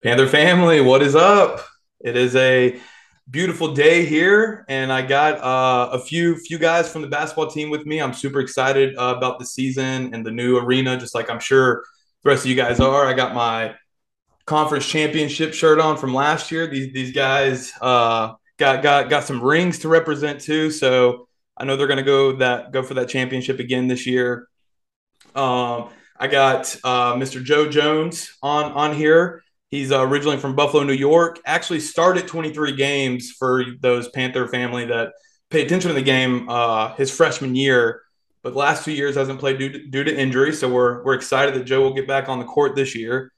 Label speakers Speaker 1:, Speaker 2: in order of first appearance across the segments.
Speaker 1: Panther family, what is up? It is a beautiful day here, and I got uh, a few few guys from the basketball team with me. I'm super excited uh, about the season and the new arena, just like I'm sure the rest of you guys are. I got my conference championship shirt on from last year. These these guys uh, got got got some rings to represent too, so I know they're going to go that go for that championship again this year. Um, I got uh, Mr. Joe Jones on on here. He's uh, originally from Buffalo, New York. Actually, started 23 games for those Panther family that pay attention to the game uh, his freshman year, but the last two years hasn't played due to, due to injury. So we're we're excited that Joe will get back on the court this year.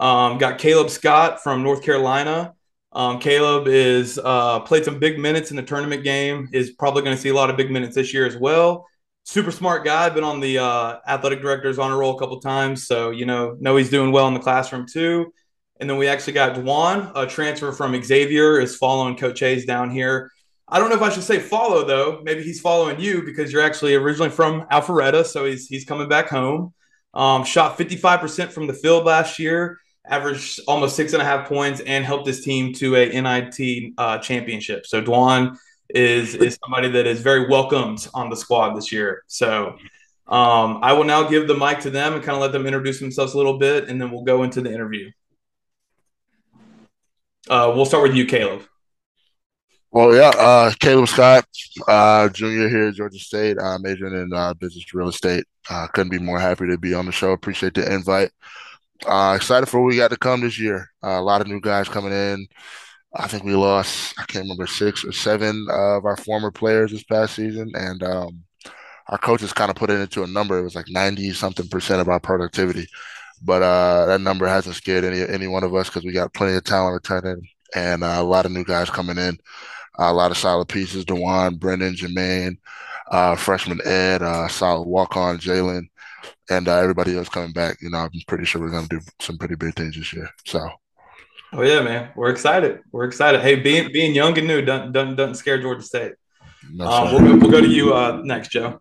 Speaker 1: Um, got Kaleb Scott from North Carolina. Um, Kaleb is uh, played some big minutes in the tournament game. Is probably going to see a lot of big minutes this year as well. Super smart guy. Been on the uh, athletic director's honor roll a couple times, so you know know he's doing well in the classroom too. And then we actually got Dwon, a transfer from Xavier, is following Coach Hayes down here. I don't know if I should say follow though. Maybe he's following you because you're actually originally from Alpharetta, so he's he's coming back home. Um, shot 55% from the field last year, averaged almost six and a half points, and helped his team to a NIT uh, championship. So Dwon is is somebody that is very welcomed on the squad this year. So um, I will now give the mic to them and kind of let them introduce themselves a little bit, and then we'll go into the interview. Uh, we'll start with you, Kaleb.
Speaker 2: Well, yeah, uh, Kaleb Scott, uh, junior here at Georgia State, uh, majoring in uh, business real estate. Uh, couldn't be more happy to be on the show. Appreciate the invite. Uh, excited for what we got to come this year. Uh, a lot of new guys coming in. I think we lost, I can't remember, six or seven of our former players this past season. And um, our coaches kind of put it into a number. It was like 90 something percent of our productivity. But uh, that number hasn't scared any any one of us because we got plenty of talent returning and uh, a lot of new guys coming in. Uh, a lot of solid pieces: Dwon, Brendan, Jermaine, uh, freshman Ed, uh, solid walk on Jalen, and uh, everybody else coming back. You know, I'm pretty sure we're going to do some pretty big things this year. So.
Speaker 1: Oh yeah, man, we're excited. We're excited. Hey, being being young and new doesn't doesn't, doesn't scare Georgia State. No, um, we'll, we'll go to you uh, next, Joe.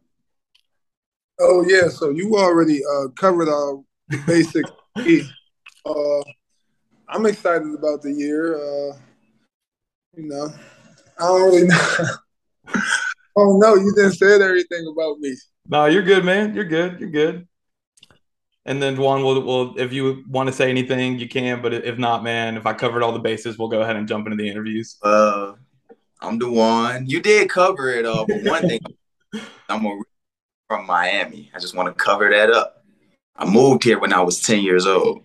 Speaker 3: Oh yeah, so you already uh, covered our basic. uh, I'm excited about the year. Uh, you know, I don't really know. oh no, you didn't say everything about me.
Speaker 1: No, you're good, man. You're good. You're good. And then Dwon will, will if you want to say anything, you can. But if not, man, if I covered all the bases, we'll go ahead and jump into the interviews.
Speaker 4: Uh, I'm the one. You did cover it, uh, but one thing, I'm a, from Miami. I just want to cover that up. I moved here when I was 10 years old.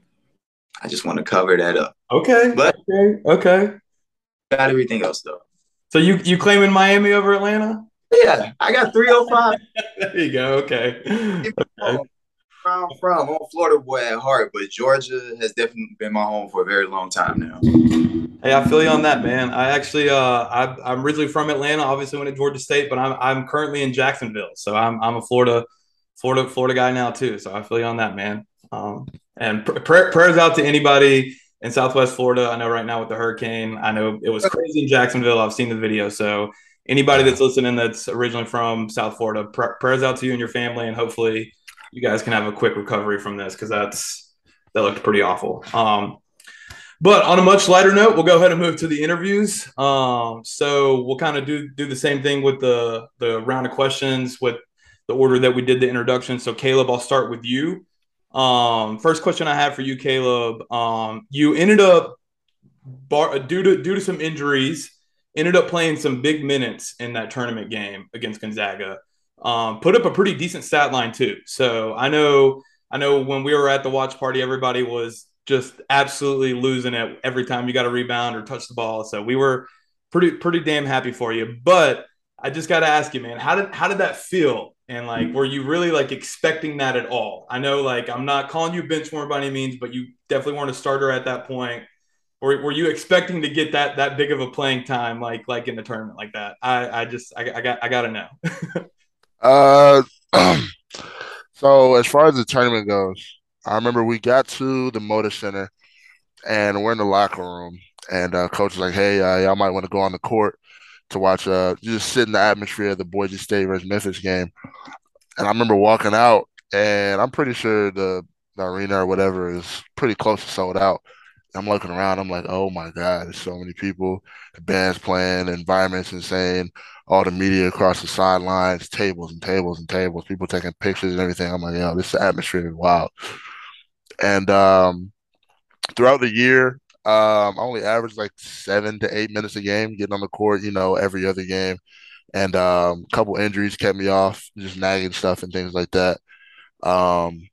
Speaker 4: I just want to cover that up.
Speaker 1: Okay. But okay. Okay.
Speaker 4: Got everything else though.
Speaker 1: So you you claiming Miami over Atlanta?
Speaker 4: Yeah, I got 305.
Speaker 1: there you go. Okay. okay.
Speaker 4: I'm from. I'm a Florida boy at heart, but Georgia has definitely been my home for a very long time now.
Speaker 1: Hey, I feel you on that, man. I actually, uh, I, I'm originally from Atlanta. Obviously, went to Georgia State, but I'm I'm currently in Jacksonville, so I'm I'm a Florida Florida Florida guy now too. So I feel you on that, man. Um, and pr- prayers out to anybody in Southwest Florida. I know right now with the hurricane, I know it was crazy in Jacksonville. I've seen the video. So anybody that's listening that's originally from South Florida, pr- prayers out to you and your family, and hopefully you guys can have a quick recovery from this because that's that looked pretty awful. Um, but on a much lighter note, we'll go ahead and move to the interviews. Um, so we'll kind of do do the same thing with the the round of questions with the order that we did the introduction. So Kaleb, I'll start with you. Um, first question I have for you, Kaleb. Um, you ended up bar, due to due to some injuries, ended up playing some big minutes in that tournament game against Gonzaga. Um, put up a pretty decent stat line too. So I know I know when we were at the watch party, everybody was just absolutely losing it every time you got a rebound or touch the ball. So we were pretty pretty damn happy for you. But I just got to ask you, man, how did how did that feel? And like, were you really like expecting that at all? I know, like, I'm not calling you bench warmer by any means, but you definitely weren't a starter at that point. Or were you expecting to get that that big of a playing time, like like in the tournament like that? I I just I, I got I got to know.
Speaker 2: Uh, so as far as the tournament goes, I remember we got to the Moda Center, and we're in the locker room, and uh, coach was like, "Hey, uh, y'all might want to go on the court to watch, uh, just sit in the atmosphere of the Boise State versus Memphis game." And I remember walking out, and I'm pretty sure the, the arena or whatever is pretty close to sold out. I'm looking around. I'm like, oh my god, there's so many people. The band's playing, the environment's insane. All the media across the sidelines, tables and tables and tables, people taking pictures and everything. I'm like, yo, this atmosphere is wild. And um, throughout the year, um, I only averaged like seven to eight minutes a game getting on the court, you know, every other game. And um, a couple injuries kept me off, just nagging stuff and things like that. Um,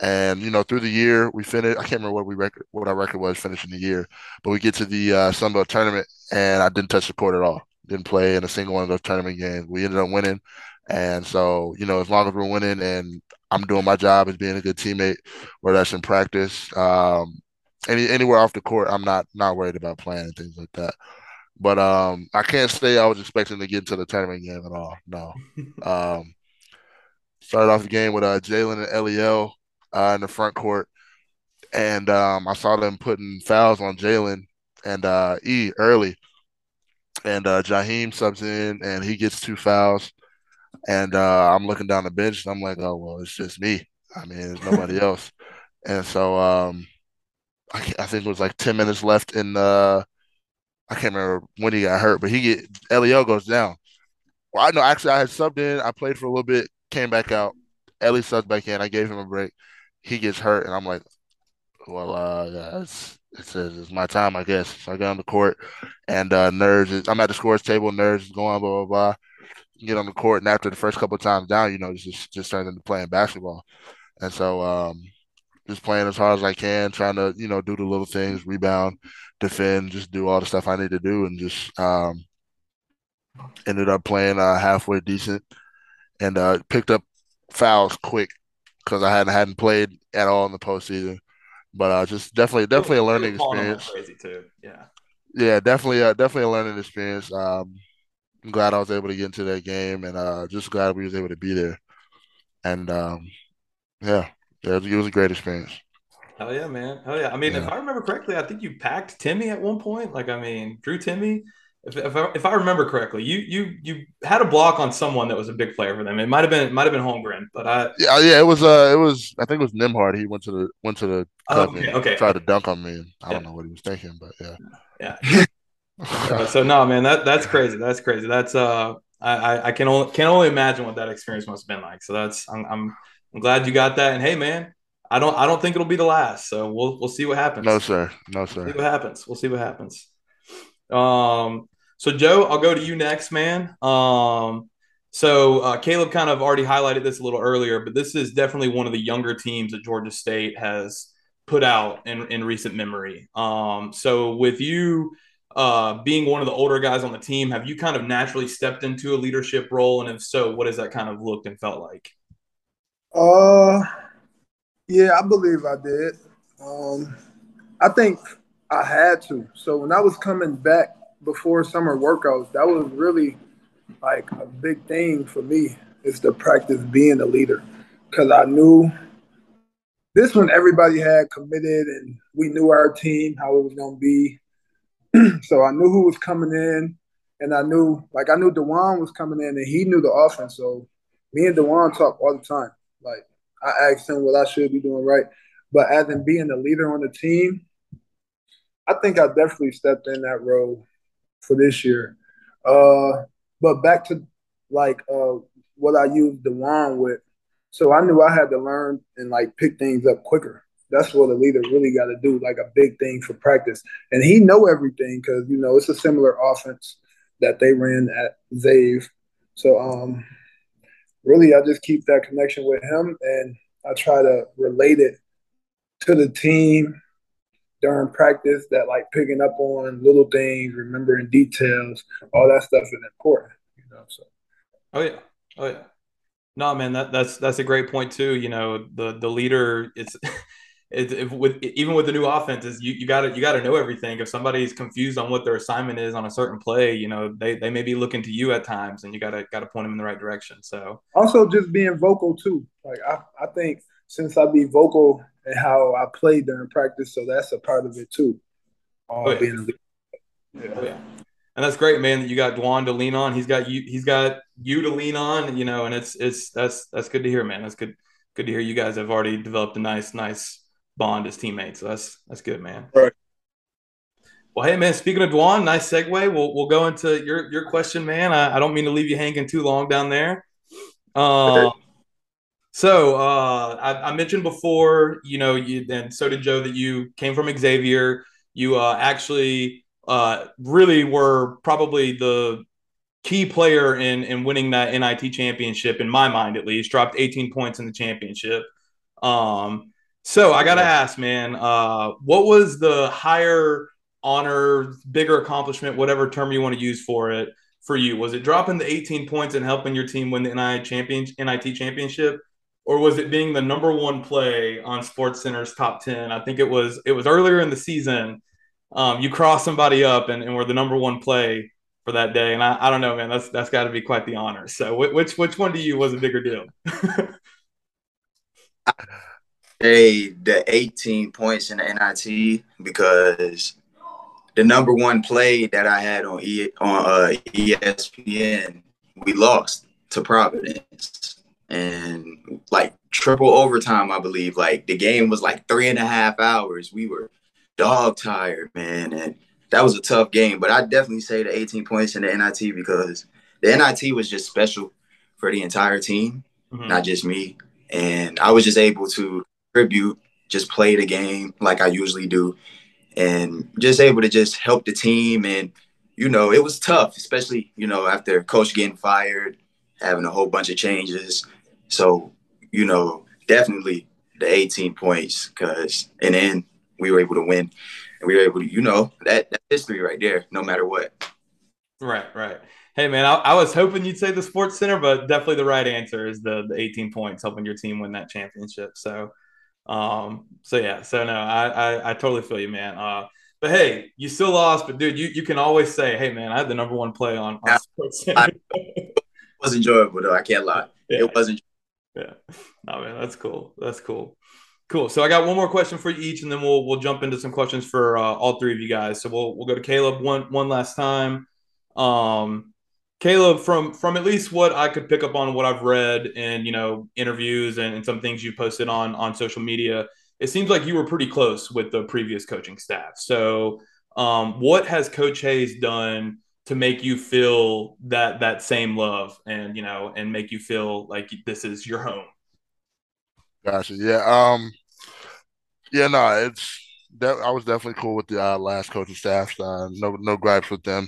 Speaker 2: and you know, through the year, we finished. I can't remember what we record, what our record was finishing the year, but we get to the uh, Sunbelt tournament, and I didn't touch the court at all. Didn't play in a single one of those tournament games. We ended up winning, and so you know, as long as we're winning and I'm doing my job as being a good teammate, whether that's in practice, um, any anywhere off the court, I'm not not worried about playing and things like that. But um, I can't say I was expecting to get into the tournament game at all. No. um, started off the game with uh, Jalen and Eliel uh, in the front court, and um, I saw them putting fouls on Jalen and uh, E early, and uh, Jaheim subs in and he gets two fouls, and uh, I'm looking down the bench and I'm like, oh well, it's just me. I mean, there's nobody else, and so um, I, I, think it was like ten minutes left in. Uh, I can't remember when he got hurt, but he get Eliel goes down. Well, I know actually I had subbed in. I played for a little bit, came back out. Ellie subbed back in. I gave him a break he gets hurt, and I'm like, well, uh, yeah, it's it's, it's my time, I guess. So I get on the court, and uh, is I'm at the scores table. Nerds is going blah blah blah. Get on the court, and after the first couple of times down, you know, just just turns into playing basketball, and so um, just playing as hard as I can, trying to you know do the little things, rebound, defend, just do all the stuff I need to do, and just um, ended up playing uh, halfway decent, and uh, picked up fouls quick because I hadn't hadn't played at all in the postseason. But uh, just definitely definitely a learning experience.
Speaker 1: Crazy too, yeah.
Speaker 2: Yeah, definitely, uh, definitely a learning experience. Um, I'm glad I was able to get into that game, and uh, just glad we was able to be there. And um, yeah, yeah, it was a great experience.
Speaker 1: Hell yeah, man! Hell yeah! I mean, yeah. if I remember correctly, I think you packed Timme at one point. Like, I mean, Drew Timme. if, if I, if I remember correctly, you you you had a block on someone that was a big player for them. It might have been might have been Holmgren, but I
Speaker 2: yeah yeah it was uh it was I think it was Nembhard. He went to the went to the
Speaker 1: oh, okay, okay
Speaker 2: tried to dunk on me. I yeah. don't know what he was thinking, but yeah
Speaker 1: yeah. yeah so no man, that that's crazy. That's crazy. That's uh I I can only can only imagine what that experience must have been like. So that's I'm I'm, I'm glad you got that. And hey man, I don't I don't think it'll be the last. So we'll we'll see what happens.
Speaker 2: No sir, no sir.
Speaker 1: We'll see what happens. We'll see what happens. Um, so Joe, I'll go to you next, man. Um, so uh, Kaleb kind of already highlighted this a little earlier, but this is definitely one of the younger teams that Georgia State has put out in, in recent memory. Um, so with you uh, being one of the older guys on the team, have you kind of naturally stepped into a leadership role? And if so, what has that kind of looked and felt like?
Speaker 3: Uh, yeah, I believe I did. Um, I think I had to. So when I was coming back before summer workouts, that was really like a big thing for me is to practice being a leader. Cause I knew this one everybody had committed and we knew our team, how it was gonna be. so I knew who was coming in and I knew like I knew Dwon was coming in and he knew the offense. So me and Dwon talk all the time. Like I asked him what I should be doing right. But as in being the leader on the team, I think I definitely stepped in that role for this year. Uh, but back to like uh, what I used Dwon with. So I knew I had to learn and like pick things up quicker. That's what a leader really got to do, like a big thing for practice. And he know everything because you know it's a similar offense that they ran at Zave. So um, really, I just keep that connection with him, and I try to relate it to the team during practice that like picking up on little things, remembering details, all that stuff is important. You know, so.
Speaker 1: Oh yeah, oh yeah. No, man, that that's that's a great point too. You know, the the leader, it's. It, with even with the new offenses, you, you gotta you gotta know everything. If somebody's confused on what their assignment is on a certain play, you know they, they may be looking to you at times, and you gotta gotta point them in the right direction. So
Speaker 3: also just being vocal too. Like I, I think since I be vocal and how I played during practice. So that's a part of it too.
Speaker 1: Um, oh, yeah. Being yeah. Oh, yeah. And that's great, man. That you got Dwon to lean on. He's got you. He's got you to lean on. You know, and it's it's that's that's good to hear, man. That's good. Good to hear. You guys have already developed a nice nice bond as teammates. So that's that's good, man.
Speaker 3: Right.
Speaker 1: Well, hey man, speaking of Dwon, nice segue. We'll we'll go into your your question, man. I, I don't mean to leave you hanging too long down there. Um, so uh, I, I, mentioned before, you know, you and so did Joe that you came from Xavier. You uh, actually uh, really were probably the key player in in winning that NIT championship, in my mind at least. Dropped 18 points in the championship. Um, so I got to ask, man, uh, what was the higher honor, bigger accomplishment, whatever term you want to use for it, for you? Was it dropping the 18 points and helping your team win the NIT, champion, NIT championship? Or was it being the number one play on Sports Center's top 10? I think it was it was earlier in the season. Um, you crossed somebody up and, and were the number one play for that day. And I, I don't know, man, that's that's got to be quite the honor. So which which one to you was a bigger deal?
Speaker 4: hey, the 18 points in the NIT because the number one play that I had on e, on uh, ESPN, we lost to Providence, and like triple overtime, I believe. Like the game was like three and a half hours. We were dog tired, man, and that was a tough game. But I definitely say the 18 points in the NIT because the NIT was just special for the entire team, mm-hmm. not just me. And I was just able to contribute, just play the game like I usually do and just able to just help the team. And, you know, it was tough, especially, you know, after coach getting fired, having a whole bunch of changes. So, you know, definitely the 18 points because, and then we were able to win and we were able to, you know, that, that history right there, no matter what.
Speaker 1: Right, right. Hey man, I, I, was hoping you'd say the Sports Center, but definitely the right answer is the the 18 points helping your team win that championship. So um, so yeah, so no, I, I, I totally feel you, man. Uh, but hey, you still lost, but dude, you, you can always say, hey man, I had the number one play on, on Sports
Speaker 4: it was enjoyable though. I can't lie. Yeah. It wasn't.
Speaker 1: Yeah. No man, that's cool. That's cool. Cool. So I got one more question for you each, and then we'll we'll jump into some questions for uh, all three of you guys. So we'll we'll go to Kaleb one one last time. Um, Kaleb, from from at least what I could pick up on what I've read and you know interviews and, and, some things you posted on on social media, it seems like you were pretty close with the previous coaching staff. So, um, what has Coach Hayes done to make you feel that that same love and you know and make you feel like this is your home?
Speaker 2: Gotcha. Yeah. Um. Yeah. No. It's that I was definitely cool with the uh, last coaching staff. Uh, no no gripes with them.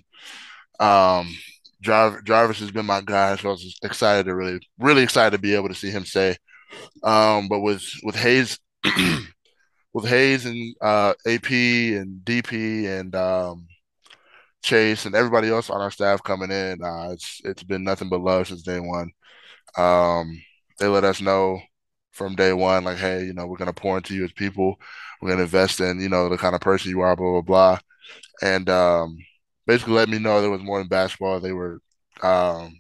Speaker 2: Um Jarvis has been my guy, so I was excited to really, really excited to be able to see him stay. Um, but with with Hayes, with Hayes and uh, AP and DP and um, Chase and everybody else on our staff coming in, uh, it's it's been nothing but love since day one. Um, they let us know from day one, like, hey, you know, we're gonna pour into you as people. We're gonna invest in, you know, the kind of person you are, blah blah blah. And um, basically let me know there was more than basketball. They were um,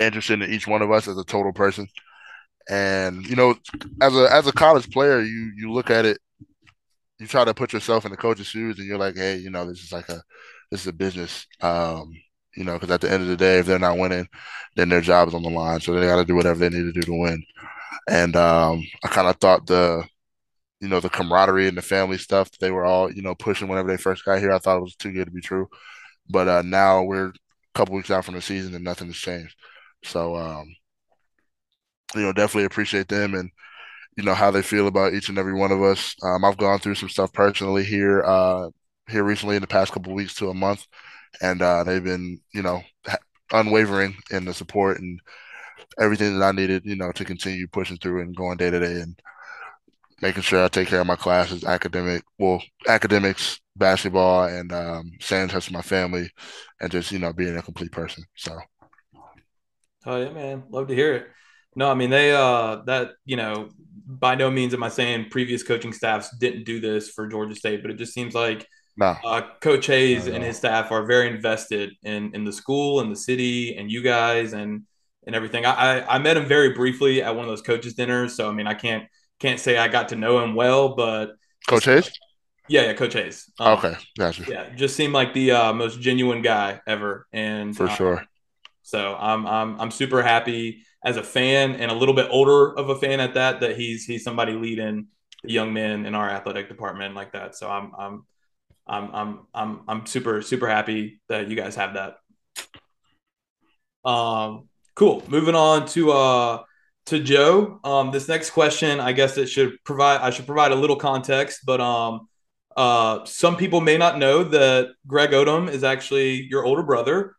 Speaker 2: interested in each one of us as a total person. And you know, as a as a college player, you you look at it, you try to put yourself in the coach's shoes, and you're like, hey, you know, this is like a this is a business. Um, you know, because at the end of the day, if they're not winning, then their job is on the line, so they got to do whatever they need to do to win. And um, I kind of thought the you know, the camaraderie and the family stuff they were all, you know, pushing whenever they first got here. I thought it was too good to be true. But uh, now we're a couple weeks out from the season and nothing has changed. So, um, you know, definitely appreciate them and, you know, how they feel about each and every one of us. Um, I've gone through some stuff personally here, uh, here recently in the past couple weeks to a month. And uh, they've been, you know, unwavering in the support and everything that I needed, you know, to continue pushing through and going day to day. And making sure I take care of my classes, academic, well, academics, basketball, and um, staying in touch with my family, and just you know being a complete person. So.
Speaker 1: Oh yeah, man, love to hear it. No, I mean they uh that you know by no means am I saying previous coaching staffs didn't do this for Georgia State, but it just seems like
Speaker 2: no.
Speaker 1: uh, Coach Hayes and his staff are very invested in in the school and the city and you guys and and everything. I, I I met him very briefly at one of those coaches dinners, so I mean I can't can't say I got to know him well, but
Speaker 2: Coach Hayes.
Speaker 1: Yeah, yeah, Coach Hayes.
Speaker 2: Um, okay, gotcha.
Speaker 1: Yeah, just seemed like the uh, most genuine guy ever, and
Speaker 2: for uh, sure.
Speaker 1: So I'm I'm I'm super happy as a fan and a little bit older of a fan at that that he's he's somebody leading young men in our athletic department like that. So I'm I'm I'm I'm I'm I'm super super happy that you guys have that. Um, cool. Moving on to uh to Joe. Um, this next question, I guess it should provide I should provide a little context, but um, uh, some people may not know that Greg Oden is actually your older brother.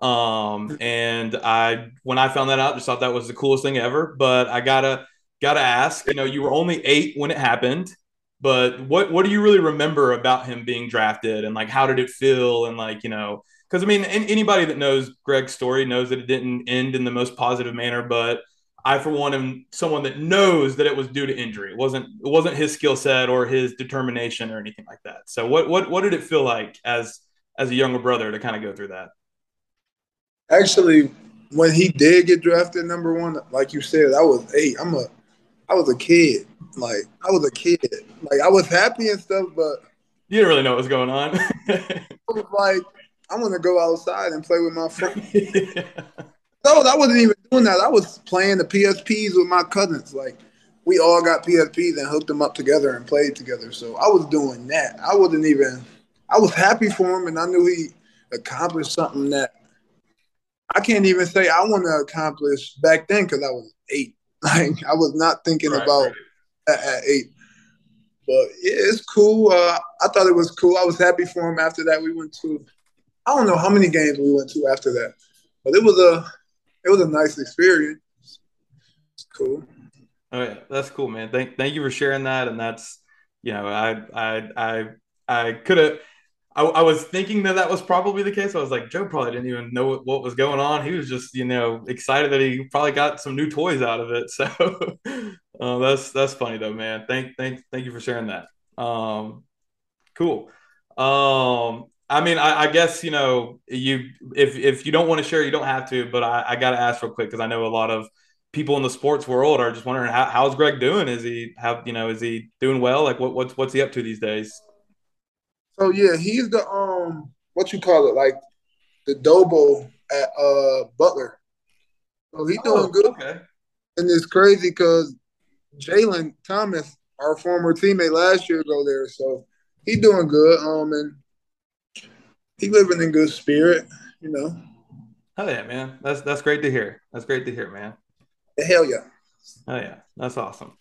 Speaker 1: Um, and I when I found that out, just thought that was the coolest thing ever. But I gotta gotta ask, you know, you were only eight when it happened, but what what do you really remember about him being drafted and like how did it feel and like you know because I mean anybody that knows Greg's story knows that it didn't end in the most positive manner, but I for one am someone that knows that it was due to injury. It wasn't it wasn't his skill set or his determination or anything like that. So what what what did it feel like as as a younger brother to kind of go through that?
Speaker 3: Actually, when he did get drafted number one, like you said, I was eight. I'm a I was a kid. Like I was a kid. Like I was happy and stuff, but
Speaker 1: you didn't really know what was going on.
Speaker 3: I was like, I want to go outside and play with my friends. yeah. No, I wasn't even doing that. I was playing the PSPs with my cousins. Like we all got PSPs and hooked them up together and played together. So I was doing that. I wasn't even. I was happy for him, and I knew he accomplished something that I can't even say I want to accomplish back then because I was eight. Like I was not thinking right, about right. At eight. But yeah, it's cool. Uh, I thought it was cool. I was happy for him. After that, we went to. I don't know how many games we went to after that, but it was a it was a nice experience. It's cool.
Speaker 1: Oh yeah, that's cool, man. Thank thank you for sharing that. And that's you know I I I I could have I, I, was thinking that that was probably the case. I was like, Joe probably didn't even know what, what, was going on. He was just, you know, excited that he probably got some new toys out of it. So uh, that's that's funny though, man. Thank thank thank you for sharing that. Um, cool. Um, I mean, I, I, guess you know you if if you don't want to share, you don't have to. But I, I got to ask real quick because I know a lot of people in the sports world are just wondering how, how's Greg doing? Is he have you know is he doing well? Like what what's what's he up to these days?
Speaker 3: So yeah, he's the um what you call it, like the Dobo at uh Butler. So he's doing oh, good. Okay. And it's crazy because Jalen Thomas, our former teammate last year, go there. So he's doing good. Um and he living in good spirit, you know.
Speaker 1: Oh yeah, man. That's that's great to hear. That's great to hear, man.
Speaker 3: Hell yeah.
Speaker 1: Oh yeah, that's awesome.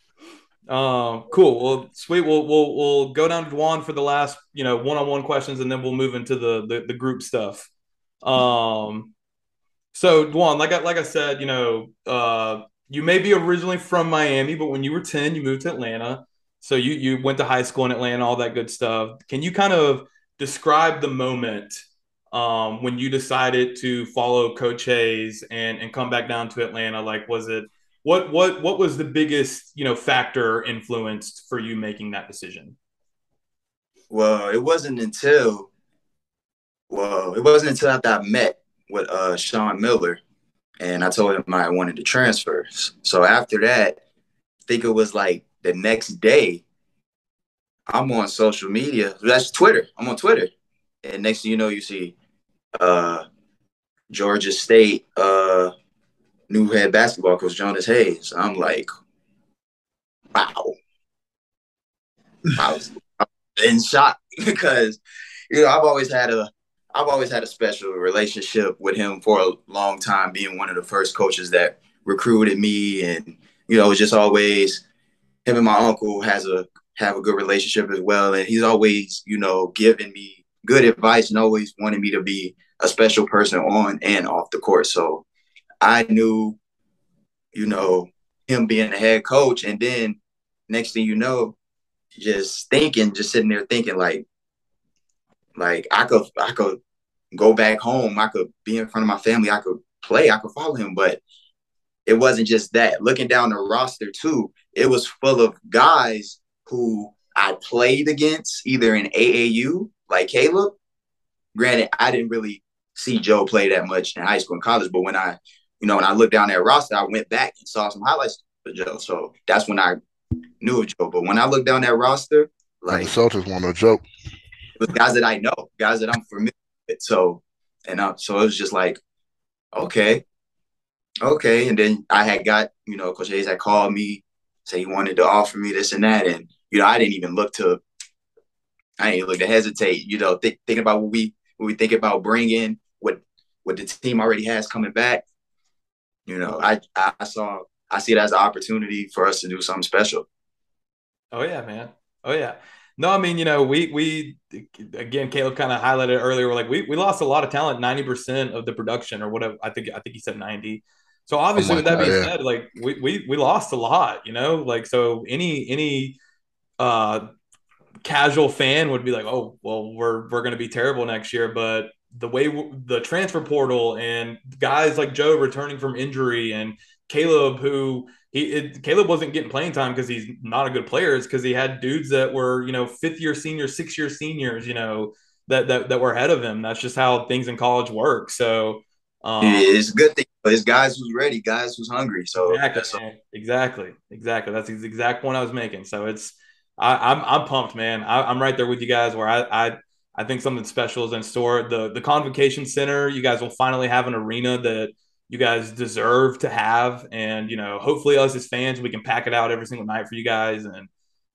Speaker 1: Um, cool. Well, sweet. We'll we'll we'll go down to Dwon for the last, you know, one-on-one questions, and then we'll move into the the, the group stuff. Um, so Dwon, like I like I said, you know, uh, you may be originally from Miami, but when you were ten, you moved to Atlanta. So you you went to high school in Atlanta, all that good stuff. Can you kind of describe the moment um, when you decided to follow Coach Hayes and and come back down to Atlanta? Like, was it what what what was the biggest you know factor influenced for you making that decision?
Speaker 4: Well, it wasn't until well, it wasn't until after I met with uh, Sean Miller, and I told him I wanted to transfer. So after that, I think it was like the next day. I'm on social media. That's Twitter. I'm on Twitter, and next thing you know, you see uh, Georgia State uh, new head basketball coach Jonas Hayes. I'm like, wow. I was in shock because you know I've always had a I've always had a special relationship with him for a long time, being one of the first coaches that recruited me, and you know it was just always him and my uncle has a have a good relationship as well, and he's always you know giving me good advice and always wanted me to be a special person on and off the court. So I knew, you know, him being the head coach, and then next thing you know, just thinking, just sitting there thinking like, like I could, I could go back home, I could be in front of my family, I could play, I could follow him, but it wasn't just that. Looking down the roster too, it was full of guys who I played against either in AAU, like Kaleb. Granted, I didn't really see Joe play that much in high school and college, but when I you know, when I looked down that roster, I went back and saw some highlights of Joe. So that's when I knew of Joe. But when I looked down that roster, like
Speaker 2: the Celtics won a joke.
Speaker 4: It was guys that I know, guys that I'm familiar with. So and uh, so it was just like, okay, okay. And then I had got, you know, Coach Hayes had called me, say he wanted to offer me this and that, and you know, I didn't even look to I ain't look to hesitate. You know, th- thinking about what we what we think about bringing what what the team already has coming back. You know, I I saw I see it as an opportunity for us to do something special.
Speaker 1: Oh yeah, man. Oh yeah. No, I mean, you know, we we again, Kaleb kind of highlighted earlier. We're like, we, we lost a lot of talent, ninety percent of the production, or whatever. I think I think he said ninety. So obviously, oh with that being yeah. said, like we, we we lost a lot, you know, like so any any uh casual fan would be like, oh well, we're we're gonna be terrible next year, but the way w- the transfer portal and guys like Joe returning from injury and Kaleb who he it, Kaleb wasn't getting playing time because he's not a good player. It's because he had dudes that were you know fifth year seniors, six year seniors, you know that that that were ahead of him. That's just how things in college work. So
Speaker 4: um, it's a good thing. It's guys who's ready, guys who's hungry. So
Speaker 1: exactly, exactly, exactly. That's the exact point I was making. So it's I, am I'm, I'm pumped, man. I, am right there with you guys. Where I, I I think something special is in store. The the Convocation Center, you guys will finally have an arena that you guys deserve to have. And, you know, hopefully us as fans, we can pack it out every single night for you guys and,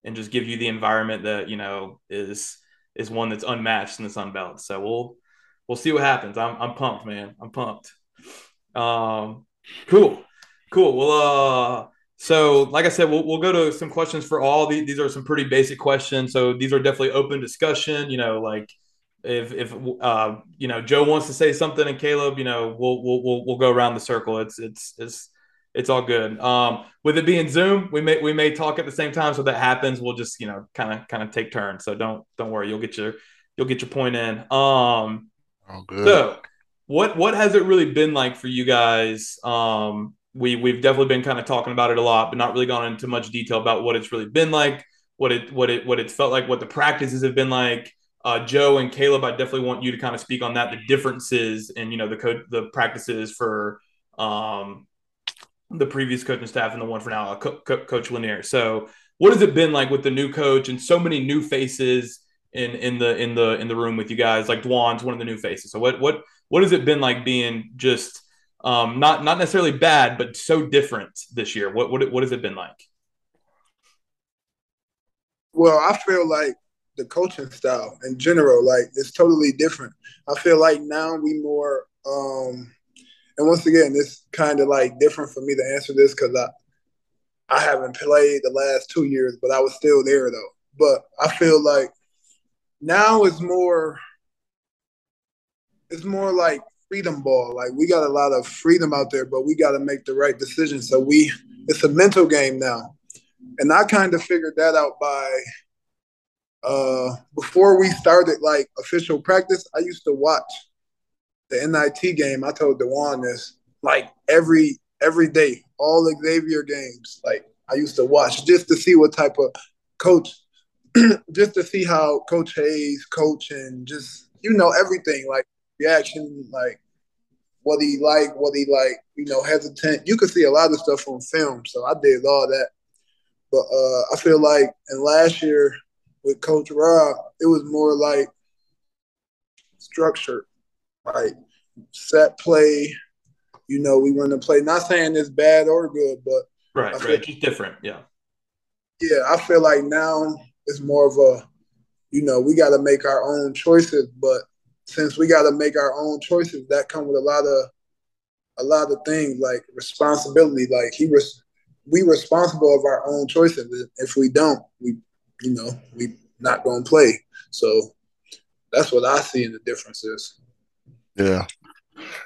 Speaker 1: and just give you the environment that, you know, is, is one that's unmatched in the Sun Belt. So we'll, we'll see what happens. I'm, I'm pumped, man. I'm pumped. Um, cool. Cool. Well, uh, so, like I said, we'll, we'll go to some questions for all. These, these are some pretty basic questions. So, these are definitely open discussion. You know, like if if uh, you know Joe wants to say something and Kaleb, you know, we'll we'll we'll, we'll go around the circle. It's it's it's it's all good. Um, with it being Zoom, we may we may talk at the same time, so that happens. We'll just you know kind of kind of take turns. So don't don't worry, you'll get your you'll get your point in. Um, oh, good. So what what has it really been like for you guys? Um, we we've definitely been kind of talking about it a lot, but not really gone into much detail about what it's really been like, what it what it what it felt like, what the practices have been like uh, Joe and Kaleb, I definitely want you to kind of speak on that, the differences and you know the code, the practices for um, the previous coaching staff and the one for now, uh, Co- Co- Coach Lanier. So, what has it been like with the new coach and so many new faces in in the in the in the room with you guys? Like Dwon's one of the new faces. So, what what what has it been like being just um, not not necessarily bad, but so different this year? What what what has it been like?
Speaker 3: Well, I feel like the coaching style in general. Like it's totally different. I feel like now we more um and once again it's kind of like different for me to answer this because I I haven't played the last two years, but I was still there though. But I feel like now it's more it's more like freedom ball. Like we got a lot of freedom out there, but we got to make the right decision. So we it's a mental game now. And I kind of figured that out by uh, before we started like official practice, I used to watch the NIT game. I told Dwon this like every every day, all Xavier games. Like I used to watch just to see what type of coach, just to see how Coach Hayes coach and just you know everything like reaction, like what he like, what he like, you know, hesitant. You could see a lot of stuff on film, so I did all that. But uh, I feel like and last year with Coach Rob, it was more like structured, like set play. You know, we want to play. Not saying it's bad or good, but
Speaker 1: right, feel, right, just different. Yeah,
Speaker 3: yeah. I feel like now it's more of a, you know, we got to make our own choices. But since we got to make our own choices, that come with a lot of, a lot of things like responsibility. Like he was, we responsible of our own choices. If we don't, we you know, we not gonna play. So that's what I see in the differences.
Speaker 2: Yeah.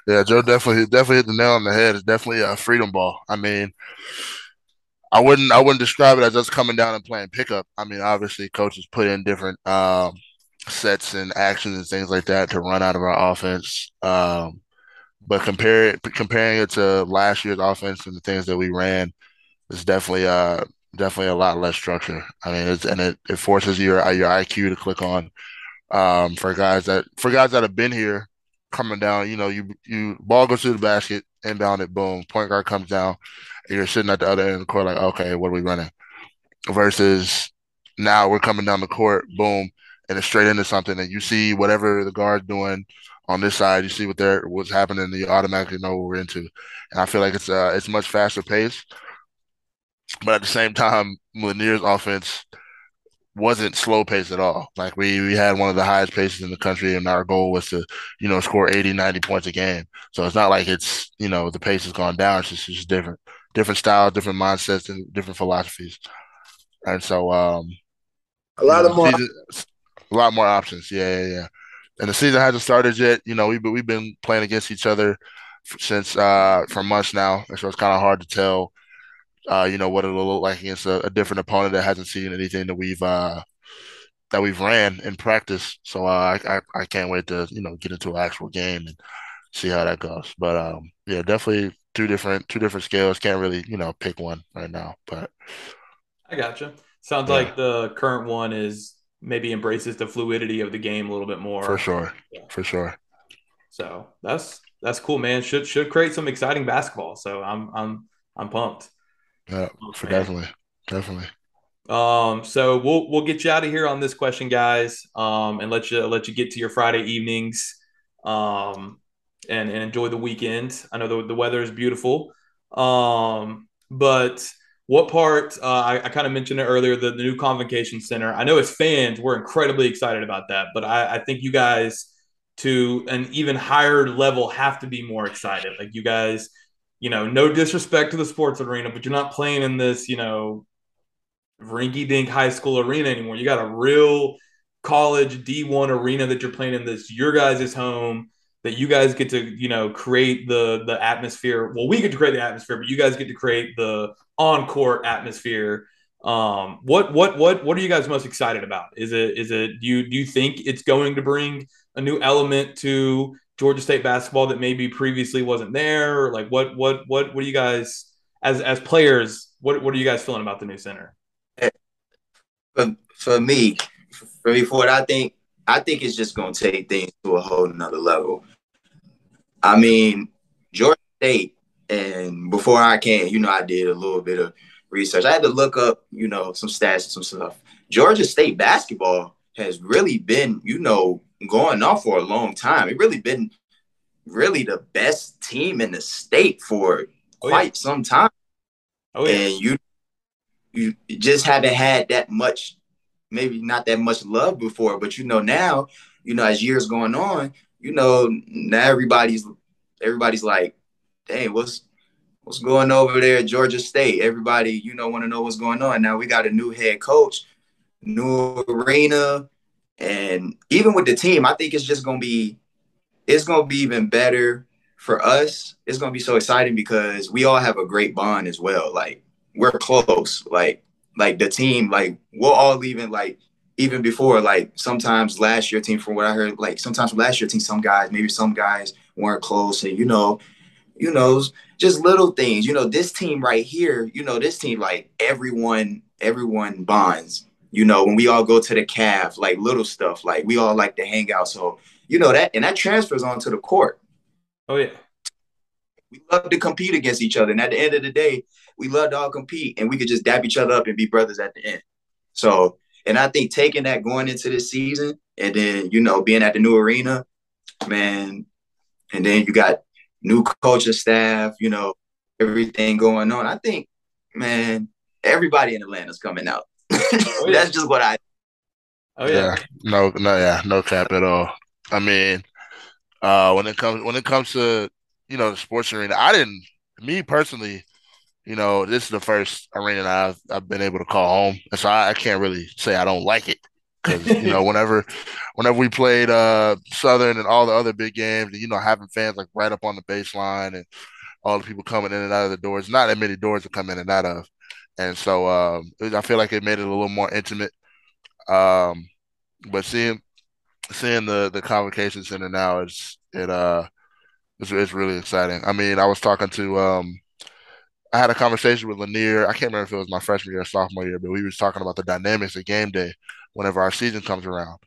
Speaker 2: Yeah, Joe definitely definitely hit the nail on the head. It's definitely a freedom ball. I mean, I wouldn't I wouldn't describe it as just coming down and playing pickup. I mean, obviously coaches put in different um, sets and actions and things like that to run out of our offense. Um, but compare it, comparing it to last year's offense and the things that we ran, it's definitely uh definitely a lot less structure. I mean, it's and it, it forces your your IQ to click on um, for guys that for guys that have been here coming down. You know, you you ball goes to the basket, inbound it, boom, point guard comes down, and you're sitting at the other end of the court like, okay, what are we running? Versus now we're coming down the court, boom, and it's straight into something, and you see whatever the guard's doing on this side, you see what they're what's happening, and you automatically know what we're into. And I feel like it's uh it's much faster pace but at the same time, Lanier's offense, wasn't slow pace at all. Like we we had one of the highest paces in the country and our goal was to, you know, score 80, 90 points a game. So it's not like it's, you know, the pace has gone down. It's just, it's just different. Different styles, different mindsets and different philosophies. And so um
Speaker 3: a lot of more
Speaker 2: season, a lot more options. Yeah, yeah, yeah. And the season hasn't started yet. You know, we've been, we've been playing against each other since uh for months now. And so it's kind of hard to tell uh, you know, what it'll look like against a, a, different opponent that hasn't seen anything that we've uh, that we've ran in practice. So uh, I, I, I can't wait to you know get into an actual game and see how that goes. But um, yeah, definitely two different two different scales. Can't really you know pick one right now. But
Speaker 1: I gotcha. Sounds yeah. like the current one is maybe embraces the fluidity of the game a little bit more.
Speaker 2: For sure. Yeah. For sure.
Speaker 1: So that's that's cool, man. Should should create some exciting basketball. So I'm I'm I'm pumped.
Speaker 2: Yeah, for definitely, definitely.
Speaker 1: Um, so we'll we'll get you out of here on this question, guys, um, and let you let you get to your Friday evenings, um, and and enjoy the weekend. I know the the weather is beautiful, um, but what part? Uh, I, I kind of mentioned it earlier. The, the, new convocation center. I know as fans, we're incredibly excited about that, but I, I think you guys to an even higher level have to be more excited. Like you guys you know, no disrespect to the sports arena, but you're not playing in this, you know, rinky dink high school arena anymore. You got a real college D1 arena that you're playing in this your guys' is home that you guys get to, you know, create the the atmosphere. Well, we get to create the atmosphere, but you guys get to create the on-court atmosphere. Um, what what what what are you guys most excited about? Is it is it do you do you think it's going to bring a new element to Georgia State basketball that maybe previously wasn't there? Or like what what what what do you guys as as players? What what are you guys feeling about the new center?
Speaker 4: For, for me, for me, for what I think, I think it's just going to take things to a whole nother level. I mean, Georgia State, and before I came, you know, I did a little bit of research. I had to look up, you know, some stats and some stuff. Georgia State basketball has really been, you know, going on for a long time. It really been really the best team in the state for oh, quite yeah. some time. Oh, yeah. And you you just haven't had that much, maybe not that much love before, but you know now, you know, as years going on, you know, now everybody's everybody's like, dang, what's what's going over there at Georgia State? Everybody, you know, want to know what's going on. Now we got a new head coach, new arena, and even with the team, I think it's just gonna be it's gonna be even better for us. It's gonna be so exciting because we all have a great bond as well. Like we're close. Like like the team, like we're all even like even before like sometimes last year team from what I heard, like sometimes last year team, some guys, maybe some guys weren't close and you know, you know, just little things. You know, this team right here, you know, this team, like everyone, everyone bonds you know, when we all go to the calf, like little stuff, like we all like to hang out. So, you know, that and that transfers onto the court.
Speaker 1: Oh yeah.
Speaker 4: We love to compete against each other. And at the end of the day, we love to all compete and we could just dab each other up and be brothers at the end. So, and I think taking that going into this season and then, you know, being at the new arena, man, and then you got new coaching staff, you know, everything going on. I think, man, everybody in Atlanta's coming out. Oh, That's just what I.
Speaker 1: Oh yeah.
Speaker 2: yeah. No, no, yeah, no cap at all. I mean, uh, when it comes when it comes to you know the sports arena, I didn't. Me personally, you know, this is the first arena that I've I've been able to call home, and so I, I can't really say I don't like it because you know whenever whenever we played uh Southern and all the other big games, and you know having fans like right up on the baseline and all the people coming in and out of the doors, not that many doors to come in and out of and so um, I feel like it made it a little more intimate. Um, but seeing seeing the the convocation center now is it uh it's, it's really exciting. I mean, I was talking to um I had a conversation with Lanier. I can't remember if it was my freshman year or sophomore year, but we was talking about the dynamics of game day whenever our season comes around.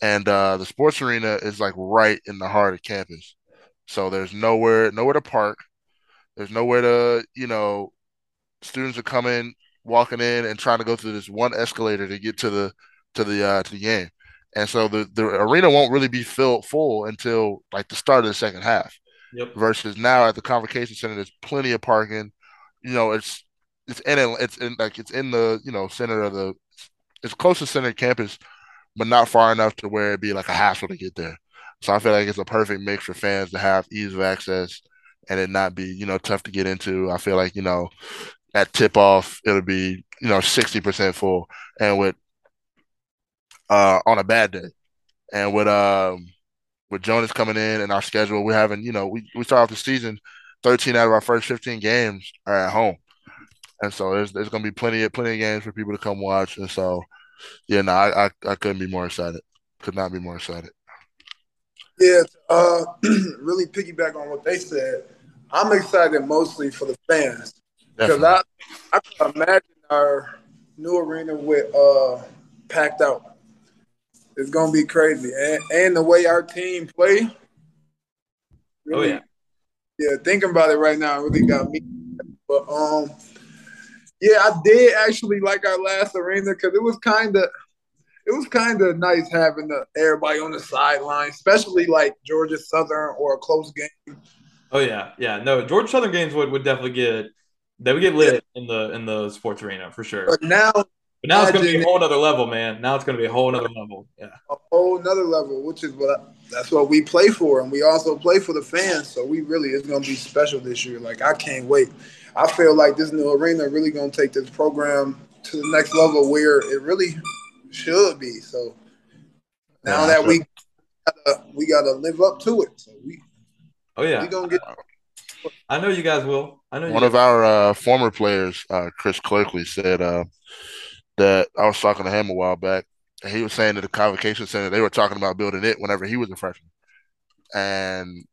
Speaker 2: And uh, the sports arena is like right in the heart of campus. So there's nowhere nowhere to park. There's nowhere to, you know, students are coming, walking in, and trying to go through this one escalator to get to the to the uh, to the game. And so the, the arena won't really be filled full until like the start of the second half.
Speaker 1: Yep.
Speaker 2: Versus now at the convocation center, there's plenty of parking. You know, it's it's in it's in like it's in the you know center of the it's close to center campus, but not far enough to where it'd be like a hassle to get there. So I feel like it's a perfect mix for fans to have ease of access and it not be, you know, tough to get into. I feel like, you know, at tip off, it'll be, you know, 60% full. And with uh on a bad day. And with um with Jonas coming in and our schedule, we're having, you know, we, we start off the season 13 out of our first 15 games are at home. And so there's there's gonna be plenty of plenty of games for people to come watch. And so yeah, no, I I, I couldn't be more excited. Could not be more excited.
Speaker 3: Yeah, uh, really piggyback on what they said. I'm excited mostly for the fans because I I can imagine our new arena with uh packed out. It's gonna be crazy, and and the way our team play.
Speaker 1: Really, oh yeah,
Speaker 3: yeah. Thinking about it right now really got me. But um, yeah, I did actually like our last arena because it was kind of it was kind of nice having the everybody on the sideline, especially like Georgia Southern or a close game.
Speaker 1: Oh yeah, yeah. No, Georgia Southern games would, would definitely get they would get lit yeah. in the in the sports arena for sure.
Speaker 3: But now, but
Speaker 1: now it's going to be a whole other level, man. Now it's going to be a whole other level. Yeah,
Speaker 3: a whole another level, which is what I, that's what we play for, and we also play for the fans. So we really it's going to be special this year. Like I can't wait. I feel like this new arena really going to take this program to the next level where it really should be. So now yeah, that sure. we gotta, we got to live up to it. So we
Speaker 1: oh yeah,
Speaker 3: we gonna get.
Speaker 1: I know you guys will. I know
Speaker 2: one of our uh, former players, uh, Chris Clerkley, said uh, that I was talking to him a while back. And he was saying that the convocation center they were talking about building it whenever he was a freshman, and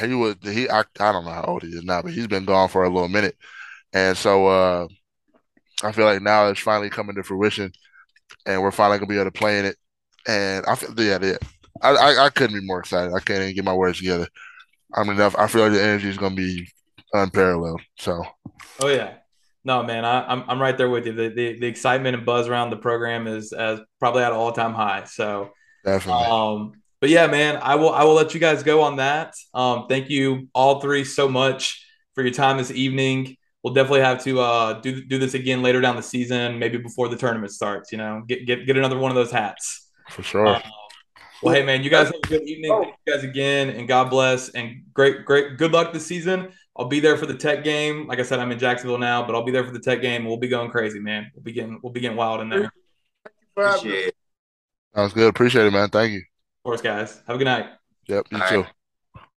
Speaker 2: he was he I, I don't know how old he is now, but he's been gone for a little minute, and so uh, I feel like now it's finally coming to fruition and we're finally gonna be able to play in it. And I feel yeah, yeah. I, I, I couldn't be more excited. I can't even get my words together. I'm enough. I feel like the energy is gonna be unparalleled. So.
Speaker 1: Oh yeah. No man, I, am I'm, I'm right there with you. The, the the excitement and buzz around the program is as probably at all time high. So
Speaker 2: definitely.
Speaker 1: Um, but yeah, man, I will I will let you guys go on that. Um, thank you all three so much for your time this evening we'll definitely have to uh, do do this again later down the season, maybe before the tournament starts. You know, get get get another one of those hats
Speaker 2: for sure. Uh,
Speaker 1: well, hey man, you guys have a good evening. Thank you guys again, and God bless, and great great good luck this season. I'll be there for the Tech game. Like I said, I'm in Jacksonville now, but I'll be there for the Tech game. We'll be going crazy, man. We'll be getting we'll be getting wild in there.
Speaker 2: Appreciate it. Sounds good. Appreciate it, man. Thank you.
Speaker 1: Of course, guys. Have a good night.
Speaker 2: Yep. You All too. Right.